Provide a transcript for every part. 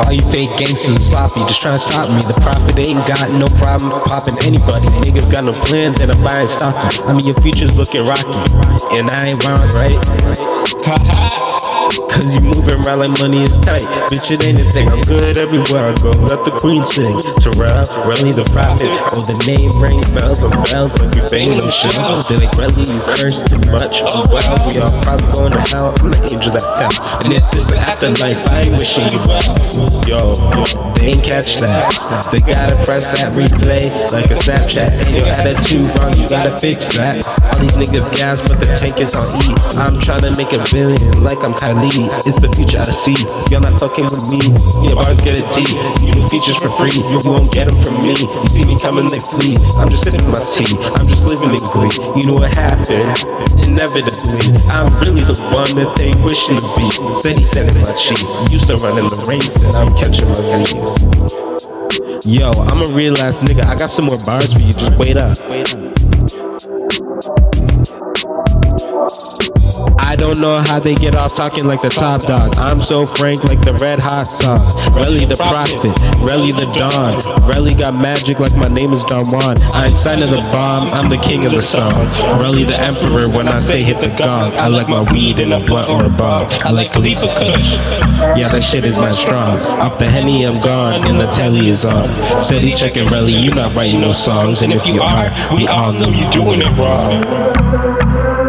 All you fake gangsters sloppy, just trying to stop me. The prophet ain't got no problem popping anybody. Niggas got no plans and I'm buying stocky. I mean, your future's looking rocky. And I ain't wrong, right? Cause you moving around like money is tight. Bitch, it ain't a thing. I'm good everywhere I go. Let the queen sing. Terrell, Relly the prophet. Oh, the name rings bells and bells like we bang them shells. They like, really, you curse too much. Oh, well, we all probably going to hell. I'm the angel that fell. And if this is afterlife, I ain't wishing you well. Yo, they ain't catch that. They gotta press that replay like a Snapchat. And your attitude wrong, you gotta fix that. All these niggas gas, but the tank is on E. I'm trying to make a billion like I'm Kylie. It's the future I see. Y'all not fucking with me. Yeah, bars get it deep. You do features for free. You won't get them from me. You see me coming, they flee. I'm just sipping my tea. I'm just living in glee. You know what happened? Inevitably, I'm really the one that they wishing to be. Said he sending my cheat. Used to run in the race and I'm catching my Z's. Yo, I'm a real ass nigga. I got some more bars for you. Just wait up. Don't know how they get off talking like the top dog. I'm so frank like the red hot sauce. Relly the prophet, Relly the dawn. Relly got magic like my name is Don Juan. I ain't signing the bomb, I'm the king of the song. Relly the emperor when I say hit the gong. I like my weed in a blunt or a bong. I like Khalifa Kush. Yeah, that shit is my strong. Off the henny, I'm gone, and the telly is on. Steady checking Relly, you not writing no songs, and if you are, we all know you're doing it wrong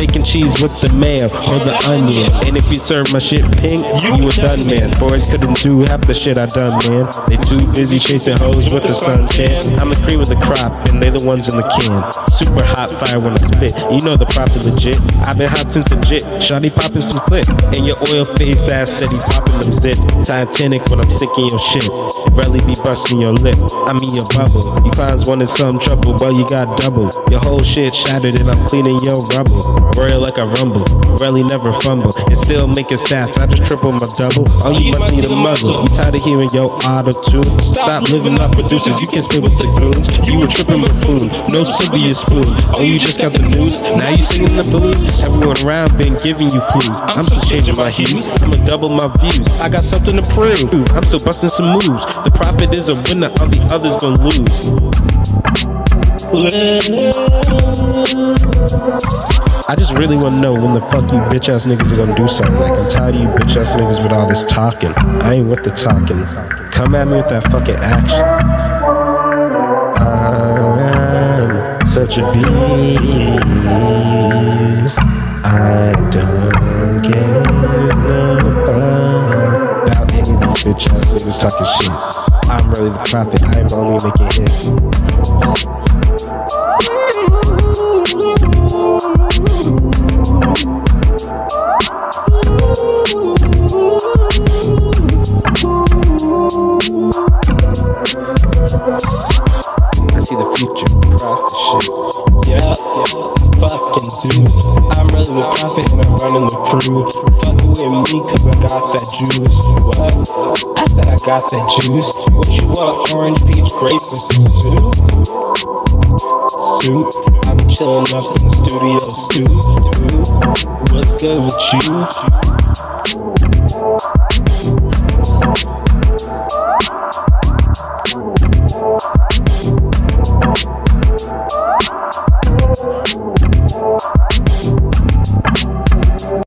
bacon cheese with the mayo or the onions. And if you serve my shit pink, you a done man. Boys couldn't do half the shit I done, man. They too busy chasing hoes with the suntan. I'm the cream of the crop, and they the ones in the can. Super hot fire when I spit. You know the prophet legit. I've been hot since legit. Shawty popping some clip. And your oil face ass said he popping them zits. Titanic when I'm sick sinking your shit. Really be busting your lip. I mean your bubble. You clowns wanted some trouble, well you got double. Your whole shit shattered and I'm cleaning your rubble. Royal like a rumble, really never fumble. And still making stats, I just triple my double. Oh, you must need a muzzle. You tired of hearing your auto tune? Stop living off producers, you can't stay with the goons. You were tripping with buffoon, no Sylvia spoon. Oh, you just got the news, now you singing the blues. Everyone around been giving you clues. I'm still changing my hues, I'ma double my views. I got something to prove, I'm still busting some moves. The prophet is a winner, all the others gonna lose. I just really want to know when the fuck you bitch ass niggas are gonna do something. Like, I'm tired of you bitch ass niggas with all this talking. I ain't with the talking. Come at me with that fucking action. I'm such a beast. I don't fuck about any of these bitch ass niggas talking shit. I'm really the prophet. I'm only making hits. See the future, prophet shit. Yeah, yeah, fucking dude. I'm really the prophet and I'm running the crew. Fucking with me cause I got that juice. What? I said I got that juice. What you want? Orange, peach, grape, and soup? Soup. I be chilling up in the studio, soup. What's good with you?